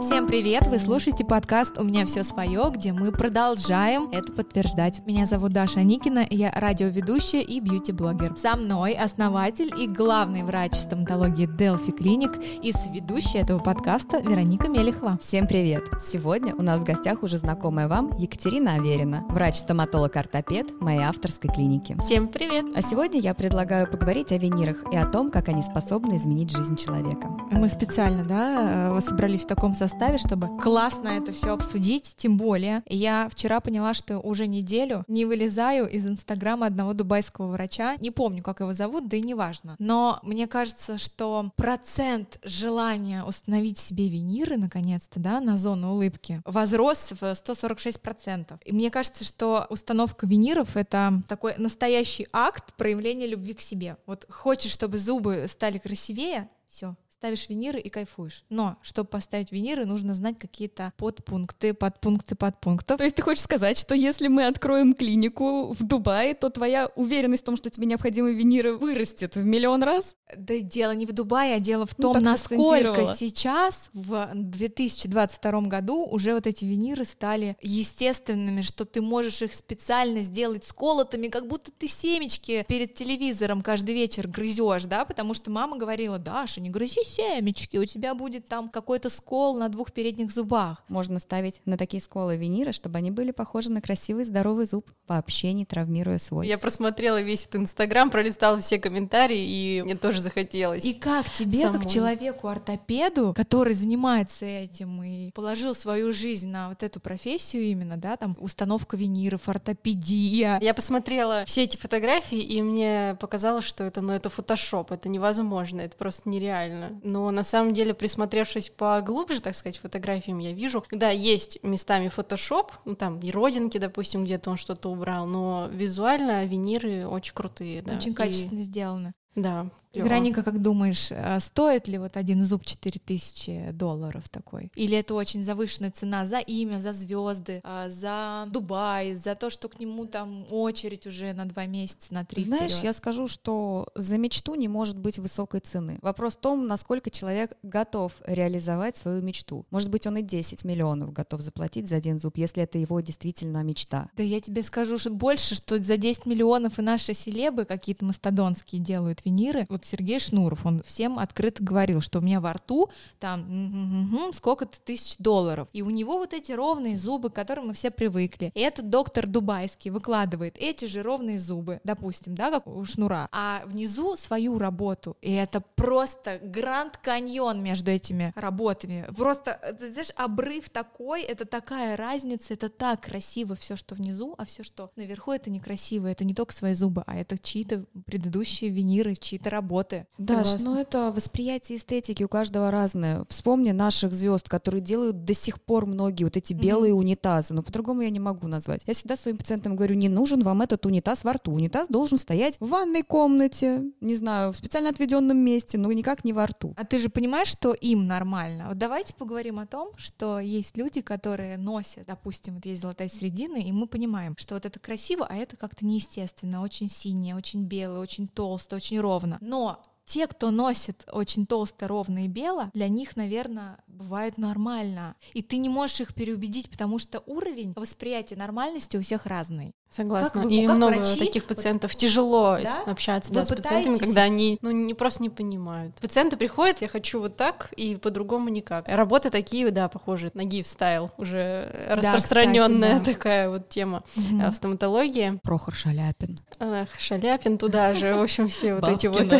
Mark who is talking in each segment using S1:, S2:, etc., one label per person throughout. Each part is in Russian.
S1: Всем привет! Вы слушаете подкаст «У меня все свое», где мы продолжаем это подтверждать. Меня зовут Даша Никина, я радиоведущая и бьюти-блогер. Со мной основатель и главный врач стоматологии Delphi Clinic и сведущая этого подкаста Вероника Мелехова.
S2: Всем привет! Сегодня у нас в гостях уже знакомая вам Екатерина Аверина, врач-стоматолог-ортопед моей авторской клиники.
S3: Всем привет!
S2: А сегодня я предлагаю поговорить о винирах и о том, как они способны изменить жизнь человека.
S1: Мы специально, да, э, собрались в таком состоянии, составе, чтобы классно это все обсудить. Тем более, я вчера поняла, что уже неделю не вылезаю из инстаграма одного дубайского врача. Не помню, как его зовут, да и не важно. Но мне кажется, что процент желания установить себе виниры, наконец-то, да, на зону улыбки, возрос в 146%. И мне кажется, что установка виниров — это такой настоящий акт проявления любви к себе. Вот хочешь, чтобы зубы стали красивее, все, ставишь виниры и кайфуешь. Но, чтобы поставить виниры, нужно знать какие-то подпункты, подпункты, подпунктов.
S2: То есть ты хочешь сказать, что если мы откроем клинику в Дубае, то твоя уверенность в том, что тебе необходимы виниры, вырастет в миллион раз?
S1: Да дело не в Дубае, а дело в ну, том, ну, насколько сейчас, в 2022 году, уже вот эти виниры стали естественными, что ты можешь их специально сделать сколотыми, как будто ты семечки перед телевизором каждый вечер грызешь, да, потому что мама говорила, Даша, не грызи семечки, у тебя будет там какой-то скол на двух передних зубах.
S2: Можно ставить на такие сколы виниры, чтобы они были похожи на красивый здоровый зуб, вообще не травмируя свой.
S3: Я просмотрела весь этот Инстаграм, пролистала все комментарии, и мне тоже захотелось.
S1: И как тебе, самой. как человеку-ортопеду, который занимается этим и положил свою жизнь на вот эту профессию именно, да, там установка виниров, ортопедия.
S3: Я посмотрела все эти фотографии, и мне показалось, что это, ну, это фотошоп, это невозможно, это просто нереально. Но на самом деле, присмотревшись поглубже, так сказать, фотографиям, я вижу, да, есть местами фотошоп, ну там и родинки, допустим, где-то он что-то убрал, но визуально виниры очень крутые, да.
S1: Очень качественно и... сделаны.
S3: Да,
S1: Вероника, как думаешь, э, стоит ли вот один зуб 4000 долларов такой? Или это очень завышенная цена за имя, за звезды, а, за Дубай, за то, что к нему там очередь уже на два месяца, на три
S2: Знаешь,
S1: вперед?
S2: я скажу, что за мечту не может быть высокой цены. Вопрос в том, насколько человек готов реализовать свою мечту. Может быть, он и 10 миллионов готов заплатить за один зуб, если это его действительно мечта.
S1: Да я тебе скажу что больше, что за 10 миллионов и наши селебы какие-то мастодонские делают виниры. Вот вот Сергей Шнуров, он всем открыто говорил, что у меня во рту там сколько-то тысяч долларов. И у него вот эти ровные зубы, к которым мы все привыкли. И этот доктор Дубайский выкладывает эти же ровные зубы, допустим, да, как у Шнура, а внизу свою работу. И это просто гранд каньон между этими работами. Просто, ты знаешь, обрыв такой, это такая разница, это так красиво все, что внизу, а все, что наверху, это некрасиво. Это не только свои зубы, а это чьи-то предыдущие виниры, чьи-то работы работы.
S2: Да, но это восприятие эстетики у каждого разное. Вспомни наших звезд, которые делают до сих пор многие вот эти белые mm-hmm. унитазы, но по-другому я не могу назвать. Я всегда своим пациентам говорю, не нужен вам этот унитаз во рту. Унитаз должен стоять в ванной комнате, не знаю, в специально отведенном месте, но никак не во рту.
S1: А ты же понимаешь, что им нормально? Вот давайте поговорим о том, что есть люди, которые носят, допустим, вот есть золотая середина, и мы понимаем, что вот это красиво, а это как-то неестественно, очень синее, очень белое, очень толстое, очень ровно. Но но те, кто носит очень толсто, ровно и бело, для них, наверное, бывает нормально. И ты не можешь их переубедить, потому что уровень восприятия нормальности у всех разный.
S3: Согласна. Вы, и много врачи, таких пациентов вот, тяжело да? общаться да, с пациентами, когда они ну, не просто не понимают. Пациенты приходят, я хочу вот так, и по-другому никак. Работы такие, да, похожие. Ноги в стайл, уже да, распространенная кстати, да. такая вот тема угу. в стоматологии.
S2: Прохор Шаляпин.
S3: Ах, Шаляпин туда же, в общем, все вот эти вот.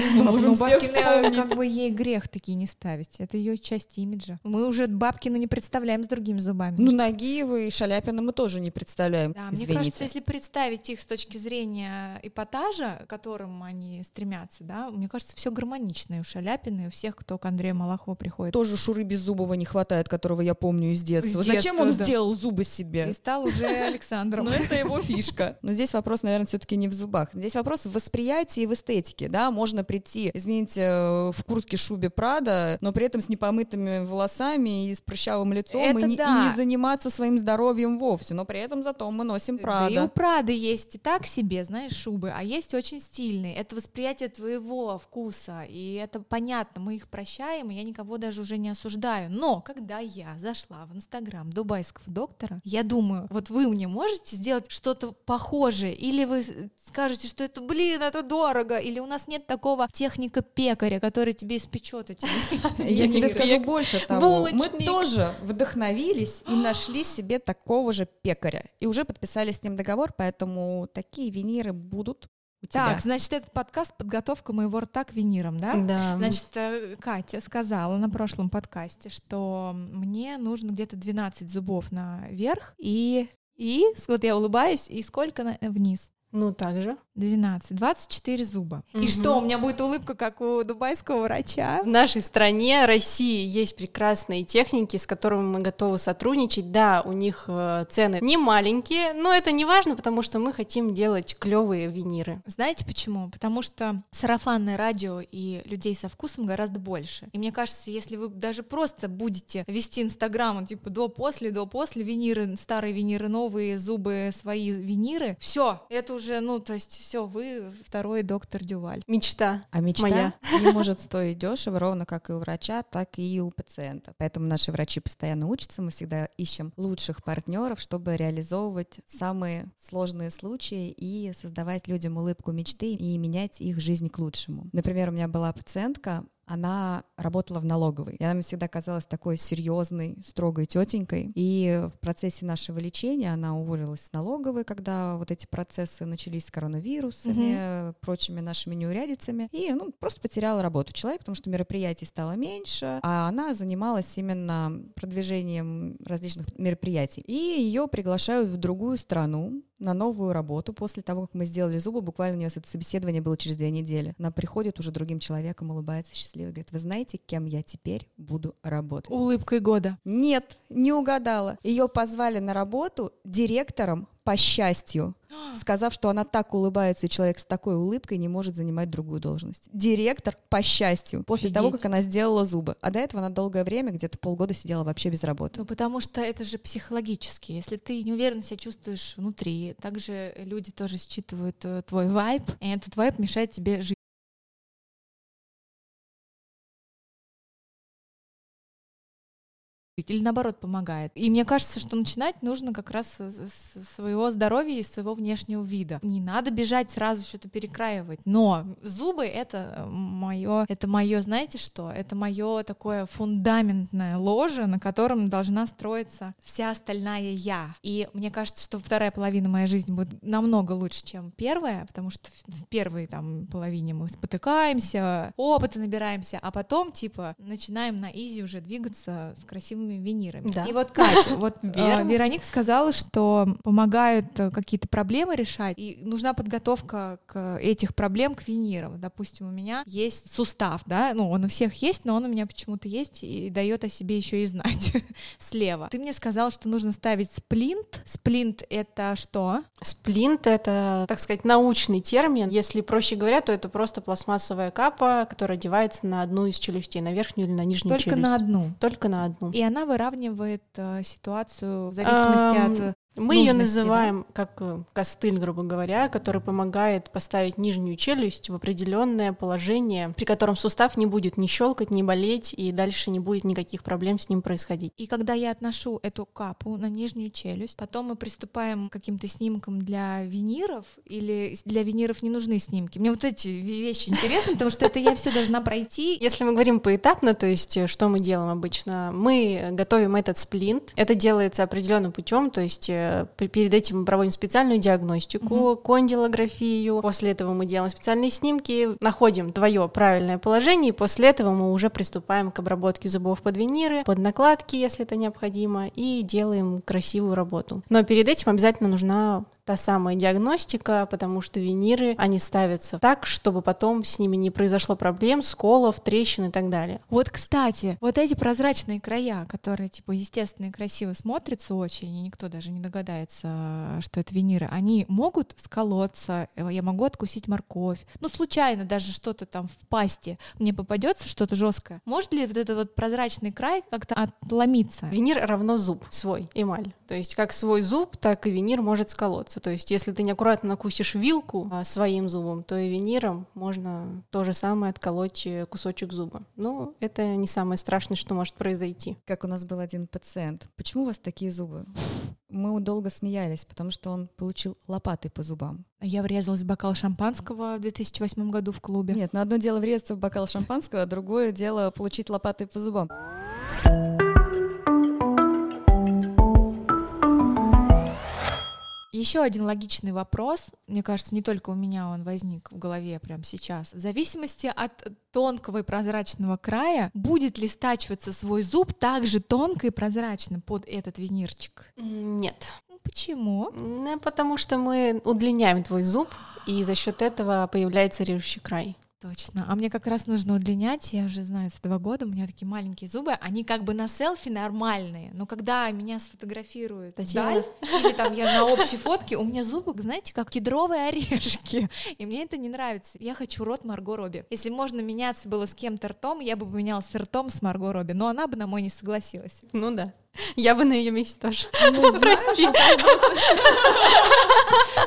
S1: Ну, Бабкина, как бы ей грех такие не ставить. Это ее часть имиджа. Мы уже Бабкину не представляем с другими зубами.
S2: Ну, Нагиева и Шаляпина мы тоже не представляем.
S1: Да, мне кажется, если представить их с точки зрения эпатажа, к которым они стремятся, да, мне кажется, все гармонично и у Шаляпина, и у всех, кто к Андрею Малахову приходит.
S2: Тоже Шуры Беззубова не хватает, которого я помню из детства. Из Зачем детства, он да. сделал зубы себе?
S1: И стал уже Александром.
S2: Но это его фишка. Но здесь вопрос, наверное, все-таки не в зубах. Здесь вопрос в восприятии и в эстетике, да, можно прийти, извините, в куртке, шубе Прада, но при этом с непомытыми волосами и с прыщавым лицом,
S1: Это
S2: и, не,
S1: да.
S2: и не заниматься своим здоровьем вовсе, но при этом зато мы носим
S1: Да и у
S2: Прада.
S1: Прады есть и так себе, знаешь, шубы, а есть очень стильные. Это восприятие твоего вкуса, и это понятно, мы их прощаем, и я никого даже уже не осуждаю. Но когда я зашла в Инстаграм дубайского доктора, я думаю, вот вы мне можете сделать что-то похожее, или вы скажете, что это, блин, это дорого, или у нас нет такого техника пекаря, который тебе испечет эти
S2: Я тебе скажу больше того. Мы тоже вдохновились и нашли себе такого же пекаря. И уже подписали с ним договор, поэтому такие виниры будут у тебя.
S1: Так, значит, этот подкаст подготовка моего рта к винирам, да?
S3: Да.
S1: Значит, э, Катя сказала на прошлом подкасте, что мне нужно где-то 12 зубов наверх и и вот я улыбаюсь, и сколько на, вниз?
S3: Ну, так же.
S1: 12, 24 зуба.
S3: Мгм.
S1: И что, у меня будет улыбка, как у дубайского врача?
S3: В нашей стране, России, есть прекрасные техники, с которыми мы готовы сотрудничать. Да, у них э, цены не маленькие, но это не важно, потому что мы хотим делать клевые виниры.
S1: Знаете почему? Потому что сарафанное радио и людей со вкусом гораздо больше. И мне кажется, если вы даже просто будете вести Инстаграм, типа до-после, до-после, виниры, старые виниры, новые зубы, свои виниры, все, это уже, ну, то есть все, вы второй доктор Дюваль.
S3: Мечта.
S2: А мечта
S3: Моя.
S2: не может стоить дешево, ровно как и у врача, так и у пациента. Поэтому наши врачи постоянно учатся, мы всегда ищем лучших партнеров, чтобы реализовывать самые сложные случаи и создавать людям улыбку мечты и менять их жизнь к лучшему. Например, у меня была пациентка, она работала в налоговой. И она мне всегда казалась такой серьезной, строгой тетенькой. И в процессе нашего лечения она уволилась с налоговой, когда вот эти процессы начались с коронавирусами, прочими нашими неурядицами. И ну, просто потеряла работу человек, потому что мероприятий стало меньше, а она занималась именно продвижением различных мероприятий. И ее приглашают в другую страну, на новую работу после того, как мы сделали зубы. Буквально у нее это собеседование было через две недели. Она приходит уже другим человеком, улыбается счастливо, говорит, вы знаете, кем я теперь буду работать?
S1: Улыбкой года.
S2: Нет, не угадала. Ее позвали на работу директором по счастью, сказав, что она так улыбается, и человек с такой улыбкой не может занимать другую должность. Директор по счастью, после
S1: Офигеть.
S2: того, как она сделала зубы. А до этого она долгое время, где-то полгода сидела вообще без работы.
S1: Ну, потому что это же психологически. Если ты неуверенно себя чувствуешь внутри, также люди тоже считывают э, твой вайб, и этот вайб мешает тебе жить. Или наоборот помогает. И мне кажется, что начинать нужно как раз с своего здоровья и своего внешнего вида. Не надо бежать сразу что-то перекраивать. Но зубы это мое, это мое, знаете что? Это мое такое фундаментное ложе, на котором должна строиться вся остальная я. И мне кажется, что вторая половина моей жизни будет намного лучше, чем первая, потому что в первой там половине мы спотыкаемся, опыта набираемся, а потом типа начинаем на изи уже двигаться с красивыми винирами.
S3: Да.
S1: И вот Катя, вот э. Вероника сказала, что помогают э, какие-то проблемы решать, и нужна подготовка к этих проблем к винирам. Допустим, у меня есть сустав, да, ну он у всех есть, но он у меня почему-то есть и дает о себе еще и знать слева. Ты мне сказал, что нужно ставить сплинт. Сплинт это что?
S3: Сплинт — это, так сказать, научный термин. Если проще говоря, то это просто пластмассовая капа, которая одевается на одну из челюстей, на верхнюю или на нижнюю
S1: Только
S3: челюсть.
S1: на одну.
S3: Только на одну.
S1: И она выравнивает э, ситуацию в зависимости от
S3: Мы ее
S1: нужности, да?
S3: называем как э, костыль, грубо говоря, который помогает поставить нижнюю челюсть в определенное положение, при котором сустав не будет ни щелкать, ни болеть, и дальше не будет никаких проблем с ним происходить.
S1: И когда я отношу эту капу на нижнюю челюсть, потом мы приступаем к каким-то снимкам для виниров, или для виниров не нужны снимки. Мне вот эти вещи интересны, потому что это я все должна пройти.
S3: Если мы говорим поэтапно, то есть э, что мы делаем обычно? Мы готовим этот сплинт. Это делается определенным путем, то есть перед этим мы проводим специальную диагностику, кондилографию. После этого мы делаем специальные снимки, находим твое правильное положение, и после этого мы уже приступаем к обработке зубов под виниры, под накладки, если это необходимо, и делаем красивую работу. Но перед этим обязательно нужна та самая диагностика, потому что виниры, они ставятся так, чтобы потом с ними не произошло проблем, сколов, трещин и так далее.
S1: Вот, кстати, вот эти прозрачные края, которые, типа, естественно и красиво смотрятся очень, и никто даже не догадается, что это виниры, они могут сколоться, я могу откусить морковь, ну, случайно даже что-то там в пасти мне попадется, что-то жесткое. Может ли вот этот вот прозрачный край как-то отломиться?
S3: Винир равно зуб свой, эмаль. То есть как свой зуб, так и винир может сколоться. То есть если ты неаккуратно накусишь вилку а, своим зубом, то и виниром можно то же самое отколоть э, кусочек зуба. Но это не самое страшное, что может произойти.
S2: Как у нас был один пациент. Почему у вас такие зубы? Мы долго смеялись, потому что он получил лопатой по зубам.
S1: Я врезалась в бокал шампанского в 2008 году в клубе.
S2: Нет, но одно дело врезаться в бокал шампанского, а другое дело получить лопатой по зубам.
S1: Еще один логичный вопрос, мне кажется, не только у меня он возник в голове прямо сейчас. В зависимости от тонкого и прозрачного края, будет ли стачиваться свой зуб так же тонко и прозрачно под этот винирчик?
S3: Нет.
S1: Ну, почему?
S3: Ну, потому что мы удлиняем твой зуб, и за счет этого появляется режущий край.
S1: Точно. А мне как раз нужно удлинять, я уже знаю, это два года, у меня такие маленькие зубы, они как бы на селфи нормальные, но когда меня сфотографируют Татьяна. вдаль, или там я на общей фотке, у меня зубы, знаете, как кедровые орешки, и мне это не нравится. Я хочу рот Марго Робби. Если можно меняться было с кем-то ртом, я бы поменялась ртом с Марго Робби, но она бы на мой не согласилась.
S3: Ну да. Я бы на ее месте тоже. Ну, Прости.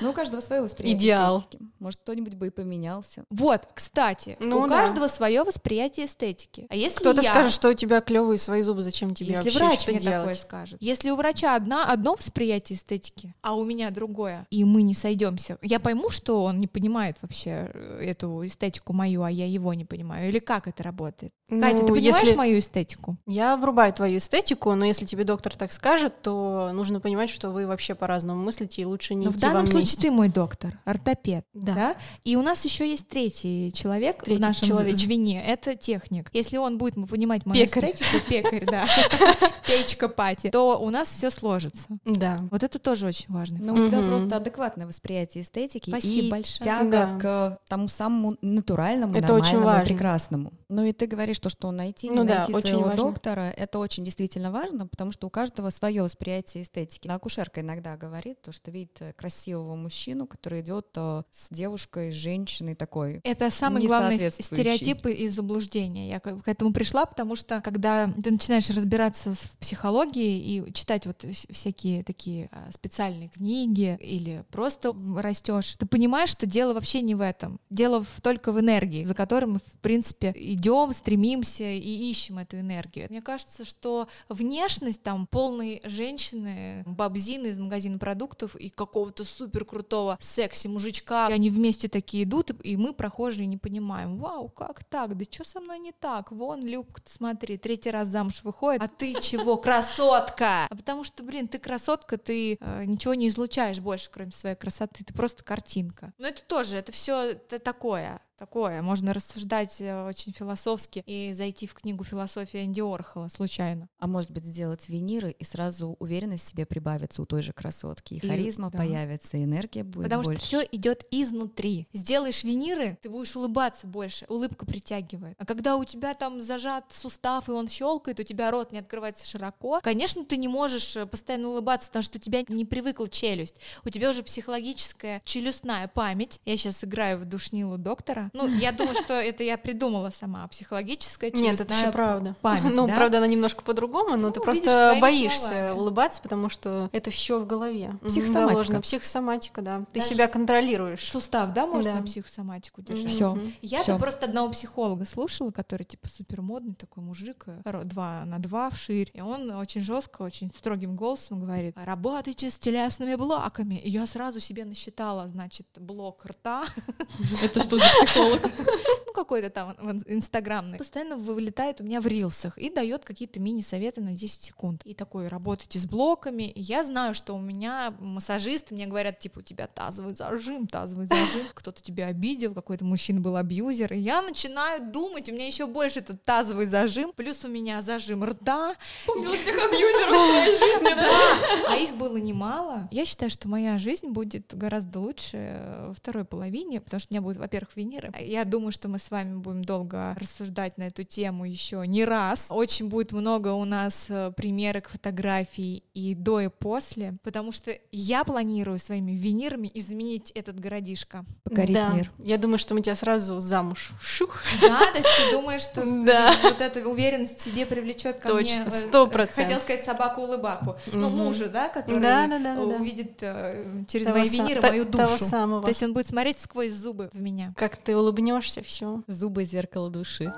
S2: Ну, у каждого свое восприятие
S3: Идеал.
S2: эстетики. Может, кто-нибудь бы и поменялся.
S1: Вот, кстати,
S3: Ну
S1: у
S3: да.
S1: каждого свое восприятие эстетики. А если
S3: Кто-то
S1: я...
S3: скажет, что у тебя клевые свои зубы, зачем тебе
S1: Если
S3: вообще
S1: врач
S3: что
S1: мне такое
S3: делать?
S1: скажет. Если у врача одна, одно восприятие эстетики, а у меня другое, и мы не сойдемся, я пойму, что он не понимает вообще э, эту эстетику мою, а я его не понимаю. Или как это работает? Катя, ты
S3: Ну,
S1: понимаешь
S3: если-
S1: мою эстетику?
S3: Я врубаю твою эстетику, но если тебе доктор так скажет, то нужно понимать, что вы вообще по-разному мыслите, и лучше не
S1: Но в
S3: идти
S1: данном
S3: вам
S1: случае
S3: вместе.
S1: ты мой доктор, ортопед.
S3: Да.
S1: Да. И у нас еще есть третий человек
S3: Третий
S1: в нашем
S3: человечек.
S1: звене. Это техник. Если он будет понимать мою
S3: Пекарь.
S1: эстетику, пекарь, да, печка пати, то у нас все сложится.
S3: Да.
S1: Вот это тоже очень важно.
S2: Но у тебя просто адекватное восприятие эстетики
S1: Спасибо
S2: и
S1: большое.
S2: тяга к тому самому натуральному, нормальному, прекрасному. Ну и ты говоришь, то, что найти,
S3: Ну да,
S2: найти
S3: очень
S2: своего
S3: важно.
S2: доктора, это очень действительно важно, потому что у каждого свое восприятие эстетики. Акушерка иногда говорит, то, что видит э, красивого мужчину, который идет э, с девушкой, с женщиной такой.
S1: Это самый главный стереотип и заблуждение. Я к этому пришла, потому что когда ты начинаешь разбираться в психологии и читать вот вс- всякие такие а, специальные книги или просто растешь, ты понимаешь, что дело вообще не в этом. Дело в- только в энергии, за которой мы, в принципе, идем, стремимся и ищем эту энергию. Мне кажется, что внешность там полной женщины, бабзины из магазина продуктов и какого-то супер крутого секси мужичка, и они вместе такие идут, и- мы, прохожие, не понимаем, вау, как так, да что со мной не так, вон, Любка, смотри, третий раз замуж выходит, а ты чего, красотка? А потому что, блин, ты красотка, ты э, ничего не излучаешь больше, кроме своей красоты, ты просто картинка. Но это тоже, это все такое, такое, можно рассуждать э, очень философски и зайти в книгу «Философия Энди Орхола» случайно.
S2: А может быть, сделать виниры, и сразу уверенность в себе прибавится у той же красотки, и,
S1: И-
S2: харизма
S1: да.
S2: появится, и энергия будет
S1: Потому
S2: больше.
S1: что все идет изнутри. Сделаешь виниры, ты будешь улыбаться больше. Улыбка притягивает. А когда у тебя там зажат сустав, и он щелкает, у тебя рот не открывается широко, конечно, ты не можешь э, постоянно улыбаться, потому что у тебя не привыкла челюсть. У тебя уже психологическая челюстная память. Я сейчас играю в душнилу доктора. Ну, я думаю, что это я придумала сама. Психологическая челюстная
S3: Нет, это все правда.
S1: память,
S3: ну,
S1: да?
S3: правда, она немножко по-другому, но
S1: Ну,
S3: ты просто боишься
S1: словами.
S3: улыбаться, потому что это все в голове.
S2: Психосоматика.
S3: заложено. Психосоматика, да. Ты
S1: Даже-
S3: себя контролируешь.
S1: Сустав, да, можно
S3: Да.
S1: психосоматику держать?
S2: Всё.
S1: Я-то
S2: Всё.
S1: просто одного психолога слушала, который типа супер модный такой мужик, два на два вширь, и он очень жестко, очень строгим голосом говорит: работайте с телесными блоками. И я сразу себе насчитала, значит, блок рта,
S2: Это что за
S1: психолог. Ну, какой-то там инстаграмный. Постоянно вылетает у меня в рилсах и дает какие-то мини-советы на 10 секунд. И такой, работайте с блоками. И я знаю, что у меня массажисты мне говорят, типа, у тебя тазовый зажим, тазовый зажим. Кто-то тебя обидел, какой-то мужчина был абьюзер. И я начинаю думать, у меня еще больше этот тазовый зажим. Плюс у меня зажим рта.
S3: Вспомнила всех абьюзеров в своей жизни, да?
S1: А их было немало. Я считаю, что моя жизнь будет гораздо лучше во второй половине, потому что у меня будет, во-первых, Венеры. Я думаю, что мы с вами будем долго рассуждать на эту тему еще не раз. Очень будет много у нас э, примерок фотографий и до и после, потому что я планирую своими Венерами изменить этот городишко.
S2: Покорить
S3: Да.
S2: мир.
S3: Я думаю, что мы тебя сразу замуж. Шух.
S1: Да, то есть ты думаешь, что
S3: Да.
S1: вот эта уверенность в себе привлечет ко
S3: Точно,
S1: мне... э,
S3: сто процентов.
S1: Хотел сказать собаку-улыбаку. Ну,
S3: Мгм.
S1: мужа, да, который
S3: Да, да, да,
S1: увидит э, через
S3: Того
S1: мои Венеры
S3: та-
S1: мою
S3: Того
S1: душу.
S3: самого.
S1: То есть он будет смотреть сквозь зубы в меня.
S3: Как ты улыбнешься, все.
S2: Зубы зеркало души.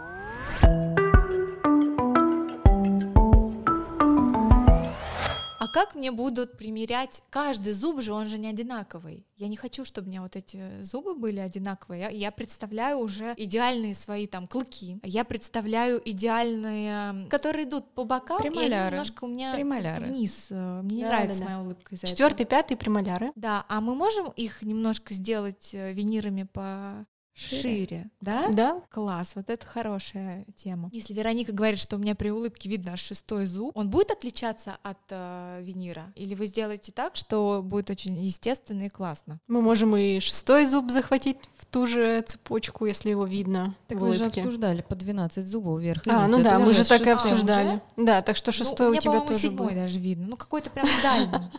S1: А как мне будут примерять каждый зуб же, он же не одинаковый. Я не хочу, чтобы у меня вот эти зубы были одинаковые. Я, я представляю уже идеальные свои там клыки. Я представляю идеальные, которые идут по бокам, и они
S2: Премоляры.
S1: немножко у меня
S2: Премоляры.
S1: вниз. э, Мне не
S3: Да,
S1: нравится
S3: да, да.
S1: моя улыбка из-за этого.
S3: Четвертый, пятый премоляры.
S1: Да, а мы можем их немножко сделать э, винирами по шире, да?
S3: Да.
S1: Класс, вот это хорошая тема. Если Вероника говорит, что у меня при улыбке видно аж шестой зуб, он будет отличаться от э, винира? Или вы сделаете так, что будет очень естественно и классно?
S3: Мы можем и шестой зуб захватить в ту же цепочку, если его видно
S2: Так
S3: в
S2: вы же обсуждали по 12 зубов вверх и
S3: А,
S2: вниз.
S3: ну
S2: Это
S3: да, мы
S2: уже
S3: же так и обсуждали. Да, так что шестой
S1: ну, у
S3: у
S1: меня,
S3: тебя
S1: по-моему,
S3: тоже
S1: седьмой
S3: будет.
S1: даже видно. Ну, какой-то прям дальний.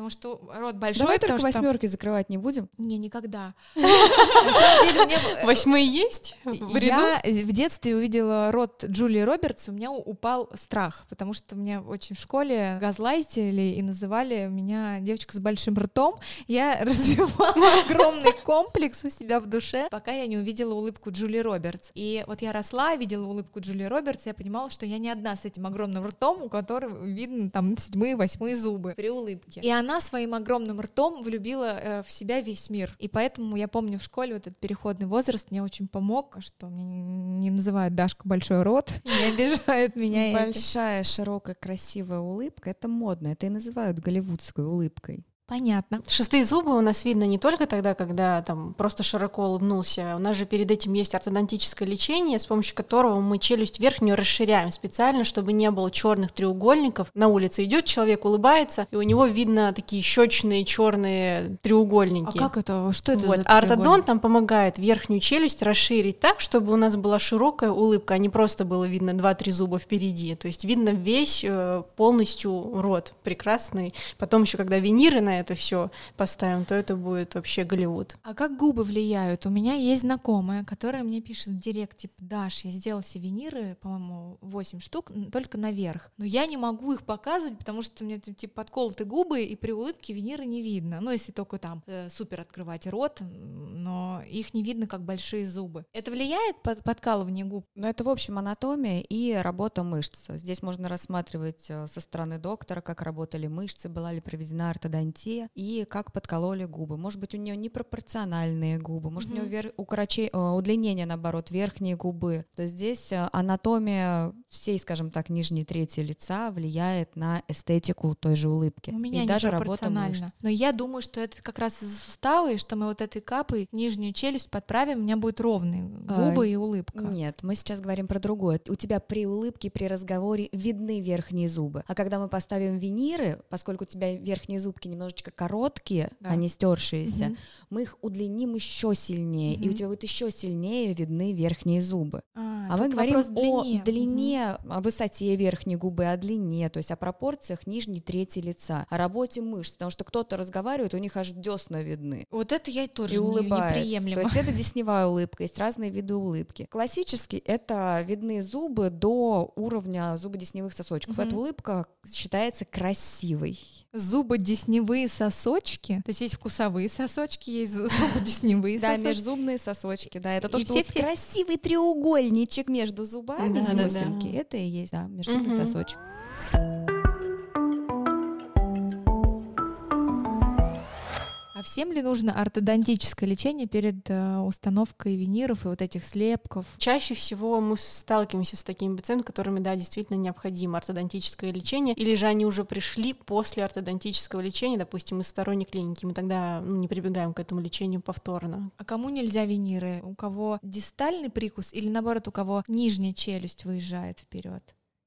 S1: Потому что рот большой,
S2: Давай только
S1: что...
S2: восьмерки закрывать не будем.
S1: Не, никогда. На самом деле, мне...
S3: Восьмые есть?
S1: Я в детстве увидела рот Джулии Робертс, у меня упал страх, потому что меня очень в школе газлайтили и называли меня девочка с большим ртом. Я развивала огромный комплекс у себя в душе, пока я не увидела улыбку Джулии Робертс. И вот я росла, видела улыбку Джулии Робертс, я понимала, что я не одна с этим огромным ртом, у которого видно там седьмые, восьмые зубы при улыбке. И она своим огромным ртом влюбила э, в себя весь мир. И поэтому я помню в школе вот этот переходный возраст мне очень помог, что мне не называют Дашка большой рот, не обижают меня.
S2: Большая, широкая, красивая улыбка — это модно. Это и называют голливудской улыбкой.
S1: Понятно.
S3: Шестые зубы у нас видно не только тогда, когда там просто широко улыбнулся. У нас же перед этим есть ортодонтическое лечение, с помощью которого мы челюсть верхнюю расширяем специально, чтобы не было черных треугольников. На улице идет человек, улыбается, и у него видно такие щечные черные
S1: А
S3: треугольники.
S1: как это? Что это
S3: вот.
S1: за
S3: А ортодонт нам помогает верхнюю челюсть расширить так, чтобы у нас была широкая улыбка, а не просто было видно 2-3 зуба впереди. То есть видно весь э, полностью рот прекрасный. Потом еще, когда виниры на это все поставим, то это будет вообще Голливуд.
S1: А как губы влияют? У меня есть знакомая, которая мне пишет в директ, типа, Даш, я сделала севениры, по-моему, 8 штук, только наверх. Но я не могу их показывать, потому что у меня там, типа подколоты губы, и при улыбке виниры не видно. Ну, если только там э, супер открывать рот, но их не видно, как большие зубы. Это влияет под подкалывание губ?
S2: Но это, в общем, анатомия и работа мышц. Здесь можно рассматривать э, со стороны доктора, как работали мышцы, была ли проведена ортодонтия и как подкололи губы. Может быть, у нее непропорциональные губы, может, у нее укороче- э, удлинение, наоборот, верхней губы. То есть здесь э, анатомия всей, скажем так, нижней трети лица влияет на эстетику той же улыбки.
S1: У меня
S2: и даже работа мышц.
S1: Но я думаю, что это как раз из-за сустава, и что мы вот этой капой нижнюю челюсть подправим, у меня будет ровные губы и улыбка.
S2: Нет, мы сейчас говорим про другое. У тебя при улыбке, при разговоре видны верхние зубы. А когда мы поставим виниры, поскольку у тебя верхние зубки немножечко короткие,
S1: Да.
S2: а не стершиеся,
S1: Мгм.
S2: мы их удлиним еще сильнее, и у тебя будет еще сильнее видны верхние зубы.
S1: А,
S2: А мы говорим о
S1: длине.
S2: длине, о высоте верхней губы, о длине, то есть о пропорциях нижней трети лица, о работе мышц, потому что кто-то разговаривает, у них аж десна видны
S1: Вот это я тоже
S2: и
S1: не-
S2: улыбается.
S1: неприемлемо.
S2: То есть это десневая улыбка, есть разные виды улыбки. Классически это видны зубы до уровня зубодесневых сосочков.
S1: Мгм.
S2: Эта улыбка считается красивой.
S1: Зубодесневые сосочки. То есть есть вкусовые сосочки, есть зу- зубодесневые
S2: Да,
S1: сосочки.
S2: межзубные сосочки, да, это то, что вот красивый треугольничек между зубами,
S3: Да, да, да.
S2: это и есть, да, межзубный сосочек.
S1: А Всем ли нужно ортодонтическое лечение перед э, установкой виниров и вот этих слепков?
S3: Чаще всего мы сталкиваемся с такими пациентами, которыми, да, действительно необходимо ортодонтическое лечение, или же они уже пришли после ортодонтического лечения, допустим, из сторонней клиники, мы тогда ну, не прибегаем к этому лечению повторно.
S1: А кому нельзя виниры? У кого дистальный прикус или наоборот у кого нижняя челюсть выезжает вперед?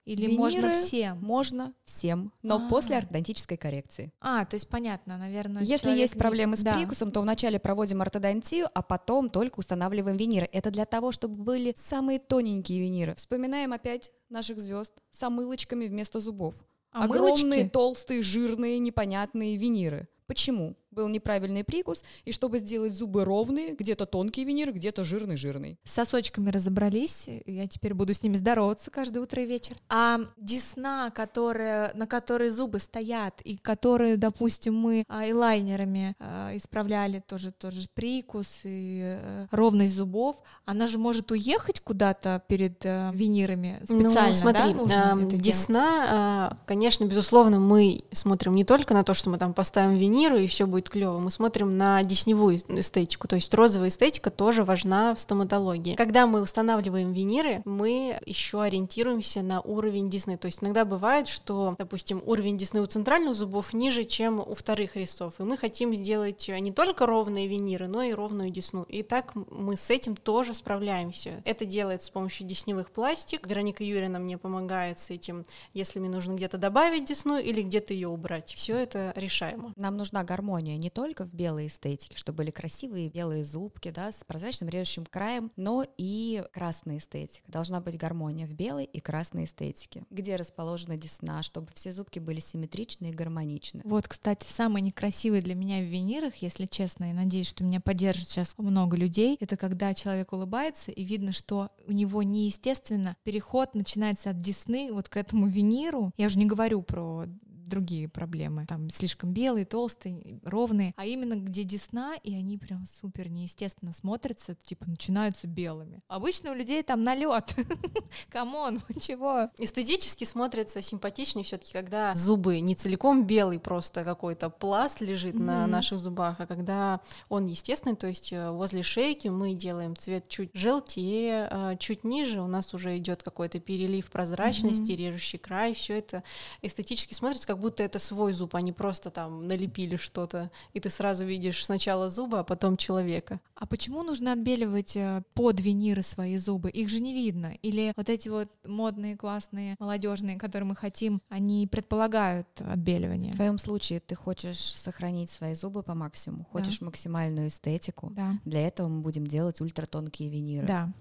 S1: Или
S2: Виниры
S1: можно всем?
S2: Можно всем, но
S1: А.
S2: после ортодонтической коррекции.
S1: А, то есть понятно, наверное.
S2: Если есть
S1: не-
S2: проблемы с
S1: Да.
S2: прикусом, то вначале проводим ортодонтию, а потом только устанавливаем виниры. Это для того, чтобы были самые тоненькие виниры. Вспоминаем опять наших звезд с омылочками вместо зубов.
S1: А
S2: Огромные, толстые, жирные, непонятные виниры. Почему? Был неправильный прикус, и чтобы сделать зубы ровные, где-то тонкий винир, где-то жирный-жирный.
S1: С сосочками разобрались, я теперь буду с ними здороваться каждое утро и вечер. А десна, которая, на которой зубы стоят, и которую, допустим, мы а, элайнерами а, исправляли тоже, тоже прикус и э, ровность зубов, она же может уехать куда-то перед э, винирами специально,
S3: ну, смотри,
S1: да, нужно делать?
S3: десна, а, конечно, безусловно, мы смотрим не только на то, что мы там поставим виниры и все будет клево, мы смотрим на десневую эстетику, то есть розовая эстетика тоже важна в стоматологии. Когда мы устанавливаем виниры, мы еще ориентируемся на уровень десны, то есть иногда бывает, что, допустим, уровень десны у центральных зубов ниже, чем у вторых резцов, и мы хотим сделать не только ровные виниры, но и ровную десну, и так мы с этим тоже справляемся. Это делается с помощью десневых пластик. Вероника Юрьевна мне помогает с этим, если мне нужно где-то добавить десну или где-то ее убрать. Все это решаемо.
S2: Нам нужна гармония не только в белой эстетике, чтобы были красивые белые зубки, да, с прозрачным режущим краем, но и красная эстетика. Должна быть гармония в белой и красной эстетике. Где расположена десна, чтобы все зубки были симметричны и гармоничны.
S1: Вот, кстати, самый некрасивый для меня в винирах, если честно, и надеюсь, что меня поддержит сейчас много людей, это когда человек улыбается, и видно, что у него неестественно переход начинается от десны вот к этому виниру. Я уже не говорю про другие проблемы, там слишком белые, толстые, ровные, а именно где десна, и они прям супер неестественно смотрятся, типа начинаются белыми. Обычно у людей там налет. Come on, чего?
S3: Эстетически смотрится симпатичнее все-таки, когда зубы не целиком белый, просто какой-то пласт лежит на наших зубах, а когда он естественный, то есть э, возле шейки мы делаем цвет чуть желтее, а чуть ниже у нас уже идет какой-то перелив прозрачности, режущий край, все это эстетически смотрится, как будто это свой зуб, а не просто там налепили что-то, и ты сразу видишь сначала зуба, а потом человека.
S1: А почему нужно отбеливать э, под виниры свои зубы? Их же не видно. Или вот эти вот модные, классные, молодежные, которые мы хотим, они предполагают отбеливание?
S2: В твоем случае ты хочешь сохранить свои зубы по максимуму, хочешь максимальную эстетику.
S1: Да,
S2: Для этого мы будем делать ультратонкие виниры.
S1: да.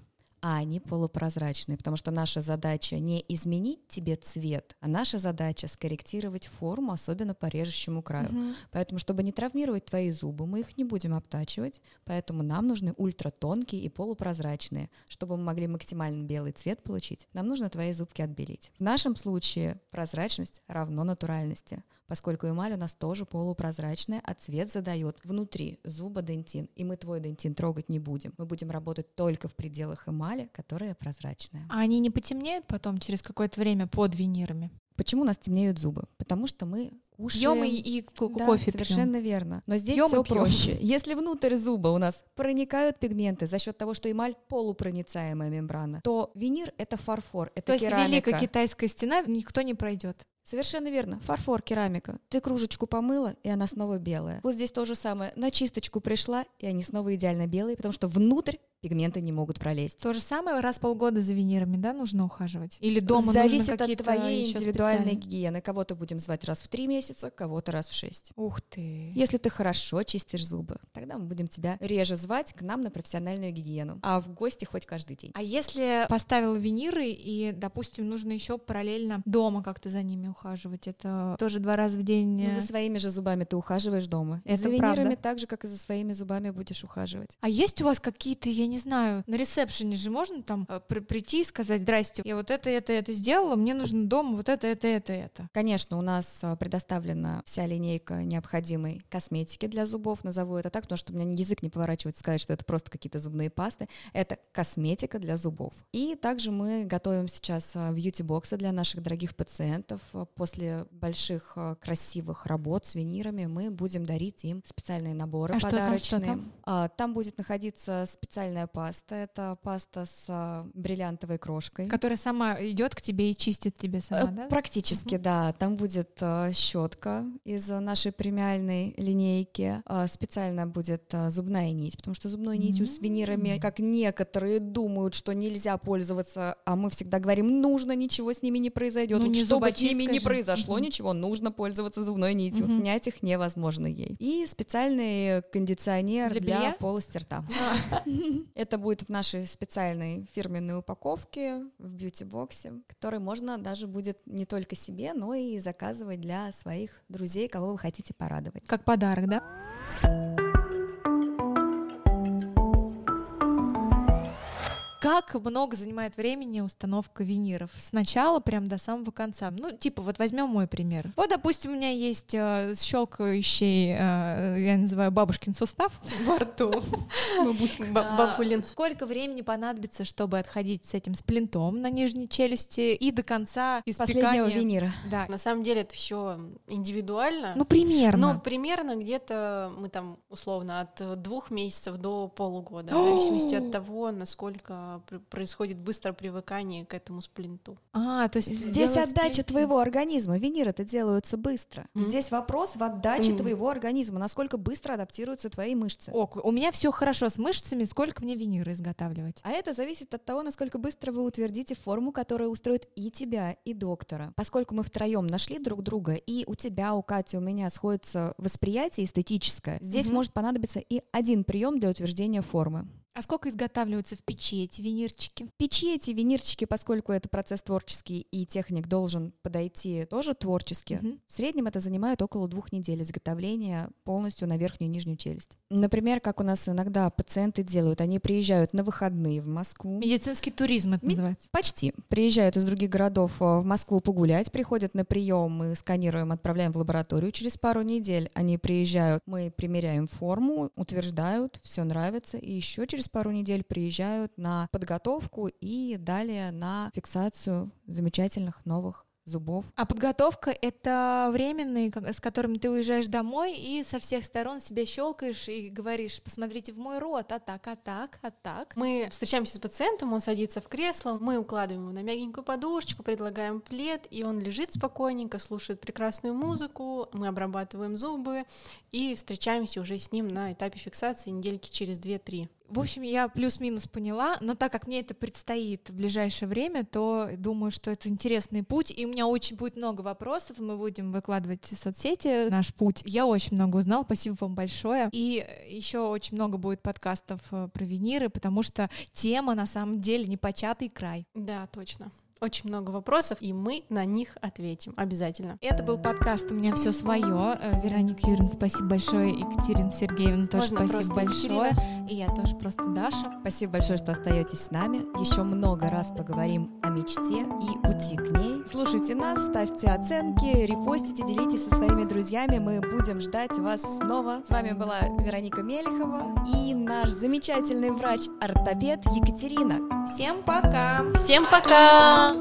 S2: А они полупрозрачные, потому что наша задача не изменить тебе цвет, а наша задача скорректировать форму, особенно по режущему краю.
S1: Мгм.
S2: Поэтому, чтобы не травмировать твои зубы, мы их не будем обтачивать, поэтому нам нужны ультратонкие и полупрозрачные. Чтобы мы могли максимально белый цвет получить, нам нужно твои зубки отбелить. В нашем случае прозрачность равно натуральности, поскольку эмаль у нас тоже полупрозрачная, а цвет задает внутри зуба дентин, и мы твой дентин трогать не будем. Мы будем работать только в пределах эмали, которая прозрачная.
S1: А они не потемнеют потом через какое-то время под винирами?
S2: Почему у нас темнеют зубы? Потому что мы кушаем...
S1: Пьем и, и
S2: Да,
S1: кофе пьем.
S2: совершенно верно. Но здесь
S1: Пьем
S2: все
S1: пьем.
S2: проще. Если внутрь зуба у нас проникают пигменты за счет того, что эмаль полупроницаемая мембрана, то винир это фарфор, это
S1: То есть
S2: керамика.
S1: Великая Китайская стена никто не пройдет.
S2: Совершенно верно. Фарфор, керамика. Ты кружечку помыла, и она снова белая. Вот здесь то же самое. На чисточку пришла, и они снова идеально белые, потому что внутрь пигменты не могут пролезть.
S1: То же самое раз в полгода за винирами, да, нужно ухаживать? Или дома
S2: Зависит
S1: нужно
S2: от
S1: какие-то
S2: твоей
S1: ещё
S2: индивидуальной гигиены. Кого-то будем звать раз в три месяца, кого-то раз в шесть.
S1: Ух ты.
S2: Если ты хорошо чистишь зубы, тогда мы будем тебя реже звать к нам на профессиональную гигиену, а в гости хоть каждый день.
S1: А если поставила виниры и, допустим, нужно еще параллельно дома как-то за ними ухаживать, это тоже два раза в день?
S2: Ну,
S1: э,
S2: за своими же зубами ты ухаживаешь дома.
S1: Это
S2: за винирами
S1: правда.
S2: так же, как и за своими зубами будешь ухаживать.
S1: А есть у вас какие-то, я не знаю, на ресепшене же можно там э, при- прийти и сказать, здрасте, я вот это, это, это сделала, мне нужно дома вот это, это, это, это.
S2: Конечно, у нас а, предоставлена вся линейка необходимой косметики для зубов, назову это так, потому что у меня язык не поворачивается сказать, что это просто какие-то зубные пасты. Это косметика для зубов. И также мы готовим сейчас а, бьюти-боксы для наших дорогих пациентов. После больших красивых работ с винирами мы будем дарить им специальные наборы
S1: А что там, что
S2: подарочные.
S1: там?
S2: А, Там будет находиться специальная паста. Это паста с а, бриллиантовой крошкой.
S1: Которая сама идет к тебе и чистит тебе
S2: Э,
S1: сама, да?
S2: Практически, да. Там будет щетка из э, нашей премиальной линейки. А, Специально будет а, зубная нить, потому что зубной нитью с винирами, как некоторые думают, что нельзя пользоваться, а мы всегда говорим, нужно, ничего с ними не произойдет.
S1: Ну,
S2: Вот
S1: не
S2: чтобы с ними не произошло ничего, нужно пользоваться зубной нитью. Снять их невозможно ей. И специальный кондиционер
S1: Для
S2: полости рта. Это будет в нашей специальной фирменной упаковке в бьюти-боксе, который можно даже будет не только себе, но и заказывать для своих друзей, кого вы хотите порадовать.
S1: Как подарок, да? Как много занимает времени установка виниров? Сначала прям до самого конца. Ну, типа, вот возьмем мой пример. Вот, допустим, у меня есть э, щелкающий, э, я называю бабушкин сустав во рту.
S3: Ба- Бабулин.
S1: Сколько времени понадобится, чтобы отходить с этим сплинтом на нижней челюсти и до конца
S2: Последнего
S1: испекания?
S2: винира.
S1: Да.
S3: На самом деле это все индивидуально.
S1: Ну, примерно.
S3: Ну, примерно где-то мы там условно от двух месяцев до полугода, в зависимости от того, насколько происходит быстро привыкание к этому сплинту.
S1: а, то есть
S2: Здесь отдача
S1: сплинты.
S2: твоего организма. Виниры-то делаются быстро.
S3: Мгм.
S2: Здесь вопрос в отдаче
S3: Мгм.
S2: твоего организма, насколько быстро адаптируются твои мышцы.
S1: Ок, у меня все хорошо с мышцами, сколько мне виниры изготавливать?
S2: А это зависит от того, насколько быстро вы утвердите форму, которая устроит и тебя, и доктора. Поскольку мы втроем нашли друг друга, и у тебя, у Кати, у меня сходится восприятие эстетическое, здесь
S1: Мгм.
S2: может понадобиться и один прием для утверждения формы.
S1: А сколько изготавливаются в печи эти винирчики?
S2: Печи эти винирчики, поскольку это процесс творческий, и техник должен подойти тоже творчески,
S1: Мгм.
S2: в среднем это занимает около двух недель изготовления полностью на верхнюю и нижнюю челюсть. Например, как у нас иногда пациенты делают, они приезжают на выходные в Москву.
S1: Медицинский туризм это
S2: Ми-
S1: называется.
S2: Почти. Приезжают из других городов э, в Москву погулять, приходят на прием, мы сканируем, отправляем в лабораторию. Через пару недель они приезжают, мы примеряем форму, утверждают, все нравится, и еще через пару недель приезжают на подготовку и далее на фиксацию замечательных новых зубов.
S1: А подготовка — это временные, с которыми ты уезжаешь домой и со всех сторон себя щелкаешь и говоришь, посмотрите в мой рот, а так, а так, а так.
S3: Мы встречаемся с пациентом, он садится в кресло, мы укладываем его на мягенькую подушечку, предлагаем плед, и он лежит спокойненько, слушает прекрасную музыку, мы обрабатываем зубы и встречаемся уже с ним на этапе фиксации недельки через 2-3.
S1: В общем, я плюс-минус поняла, но так как мне это предстоит в ближайшее время, то думаю, что это интересный путь, и у меня очень будет много вопросов, мы будем выкладывать в соцсети наш путь. Я очень много узнала, спасибо вам большое. И еще очень много будет подкастов э, про виниры, потому что тема на самом деле непочатый край.
S3: Да, точно. Очень много вопросов, и мы на них ответим обязательно.
S1: Это был подкаст «У меня все свое». Вероника Юрьевна, спасибо большое. Екатерина Сергеевна, тоже
S3: Можно
S1: спасибо большое. И я тоже просто Даша.
S2: Спасибо большое, что остаетесь с нами. Еще много раз поговорим о мечте и пути к ней. Слушайте нас, ставьте оценки, репостите, делитесь со своими друзьями. Мы будем ждать вас снова. С вами была Вероника Мелехова и наш замечательный врач-ортопед Екатерина.
S1: Всем пока!
S3: Всем пока!